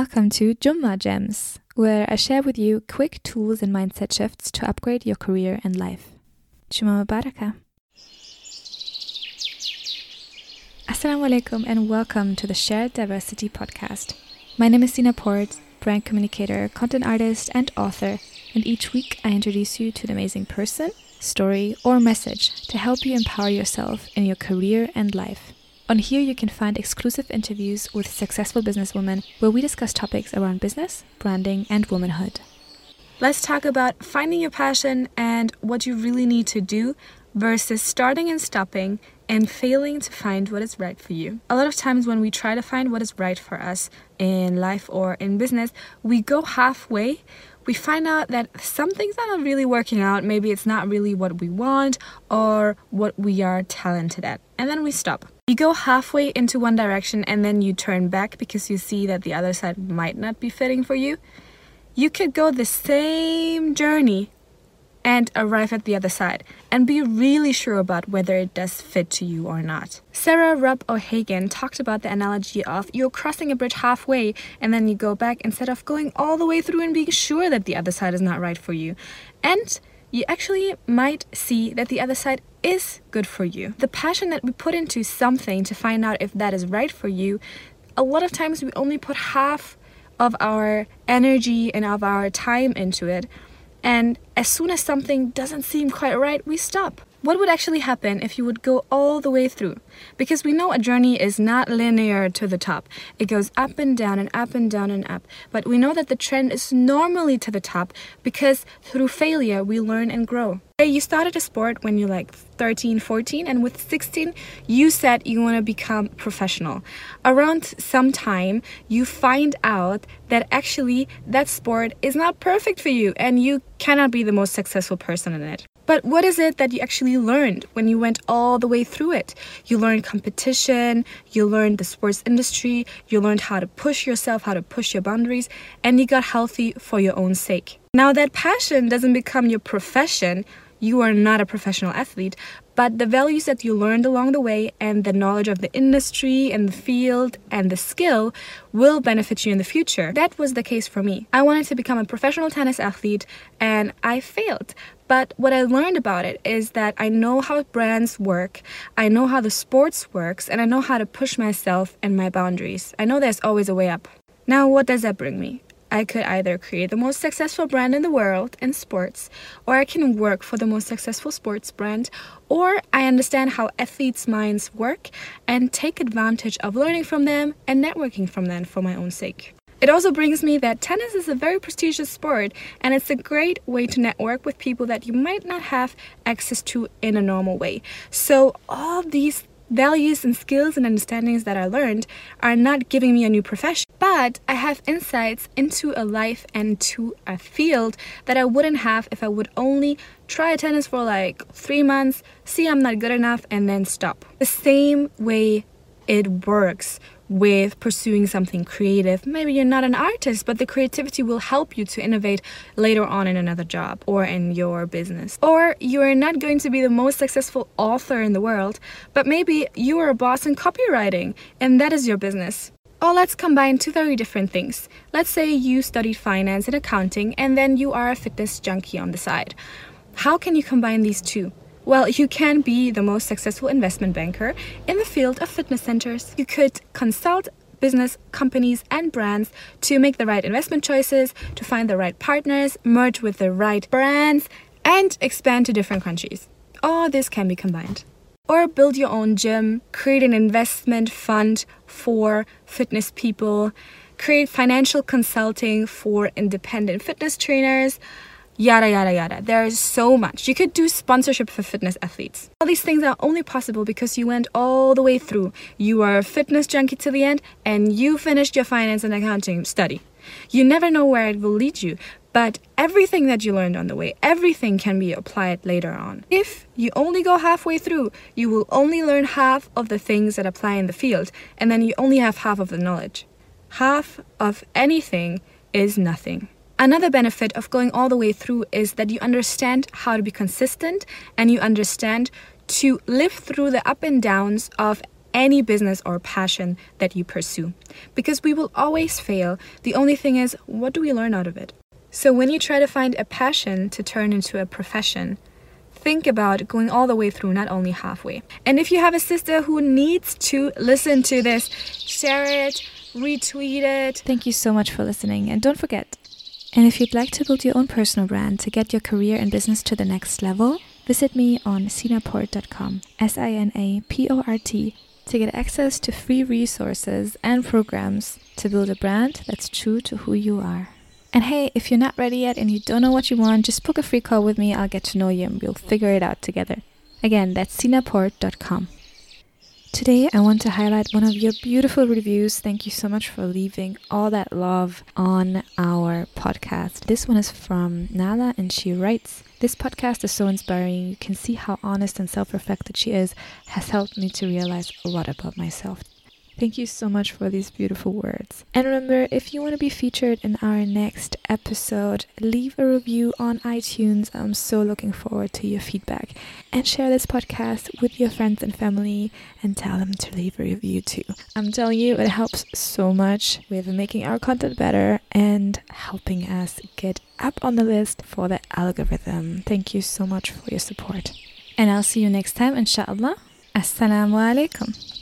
Welcome to Jumma Gems, where I share with you quick tools and mindset shifts to upgrade your career and life. Jumma Mubaraka. Assalamu alaikum and welcome to the Shared Diversity podcast. My name is Sina Port, brand communicator, content artist, and author, and each week I introduce you to an amazing person, story, or message to help you empower yourself in your career and life. On here, you can find exclusive interviews with successful businesswomen where we discuss topics around business, branding, and womanhood. Let's talk about finding your passion and what you really need to do versus starting and stopping and failing to find what is right for you. A lot of times, when we try to find what is right for us in life or in business, we go halfway. We find out that some things are not really working out. Maybe it's not really what we want or what we are talented at. And then we stop. You go halfway into one direction and then you turn back because you see that the other side might not be fitting for you. You could go the same journey and arrive at the other side and be really sure about whether it does fit to you or not. Sarah Robb O'Hagan talked about the analogy of you're crossing a bridge halfway and then you go back instead of going all the way through and being sure that the other side is not right for you. And you actually might see that the other side is good for you. The passion that we put into something to find out if that is right for you, a lot of times we only put half of our energy and of our time into it. And as soon as something doesn't seem quite right, we stop. What would actually happen if you would go all the way through? Because we know a journey is not linear to the top. It goes up and down and up and down and up. But we know that the trend is normally to the top because through failure we learn and grow. You started a sport when you're like 13, 14, and with 16, you said you want to become professional. Around some time, you find out that actually that sport is not perfect for you and you cannot be the most successful person in it. But what is it that you actually learned when you went all the way through it? You learned competition, you learned the sports industry, you learned how to push yourself, how to push your boundaries, and you got healthy for your own sake. Now, that passion doesn't become your profession. You are not a professional athlete, but the values that you learned along the way and the knowledge of the industry and the field and the skill will benefit you in the future. That was the case for me. I wanted to become a professional tennis athlete and I failed. But what I learned about it is that I know how brands work, I know how the sports works, and I know how to push myself and my boundaries. I know there's always a way up. Now, what does that bring me? I could either create the most successful brand in the world in sports, or I can work for the most successful sports brand, or I understand how athletes' minds work and take advantage of learning from them and networking from them for my own sake. It also brings me that tennis is a very prestigious sport and it's a great way to network with people that you might not have access to in a normal way. So, all these values and skills and understandings that I learned are not giving me a new profession, but I have insights into a life and to a field that I wouldn't have if I would only try tennis for like three months, see I'm not good enough, and then stop. The same way it works with pursuing something creative. Maybe you're not an artist, but the creativity will help you to innovate later on in another job or in your business. Or you are not going to be the most successful author in the world, but maybe you are a boss in copywriting and that is your business. Or let's combine two very different things. Let's say you studied finance and accounting and then you are a fitness junkie on the side. How can you combine these two? Well, you can be the most successful investment banker in the field of fitness centers. You could consult business companies and brands to make the right investment choices, to find the right partners, merge with the right brands, and expand to different countries. All this can be combined. Or build your own gym, create an investment fund for fitness people, create financial consulting for independent fitness trainers yada yada yada. There is so much. You could do sponsorship for fitness athletes. All these things are only possible because you went all the way through. You are a fitness junkie to the end and you finished your finance and accounting study. You never know where it will lead you, but everything that you learned on the way, everything can be applied later on. If you only go halfway through, you will only learn half of the things that apply in the field, and then you only have half of the knowledge. Half of anything is nothing. Another benefit of going all the way through is that you understand how to be consistent and you understand to live through the up and downs of any business or passion that you pursue. Because we will always fail. The only thing is, what do we learn out of it? So when you try to find a passion to turn into a profession, think about going all the way through, not only halfway. And if you have a sister who needs to listen to this, share it, retweet it. Thank you so much for listening. And don't forget, and if you'd like to build your own personal brand to get your career and business to the next level, visit me on sinaport.com, S I N A P O R T, to get access to free resources and programs to build a brand that's true to who you are. And hey, if you're not ready yet and you don't know what you want, just book a free call with me. I'll get to know you and we'll figure it out together. Again, that's sinaport.com. Today, I want to highlight one of your beautiful reviews. Thank you so much for leaving all that love on our podcast. This one is from Nala, and she writes This podcast is so inspiring. You can see how honest and self reflected she is, has helped me to realize a lot about myself. Thank you so much for these beautiful words. And remember, if you want to be featured in our next episode, leave a review on iTunes. I'm so looking forward to your feedback. And share this podcast with your friends and family and tell them to leave a review too. I'm telling you, it helps so much with making our content better and helping us get up on the list for the algorithm. Thank you so much for your support. And I'll see you next time, inshallah. Assalamu alaikum.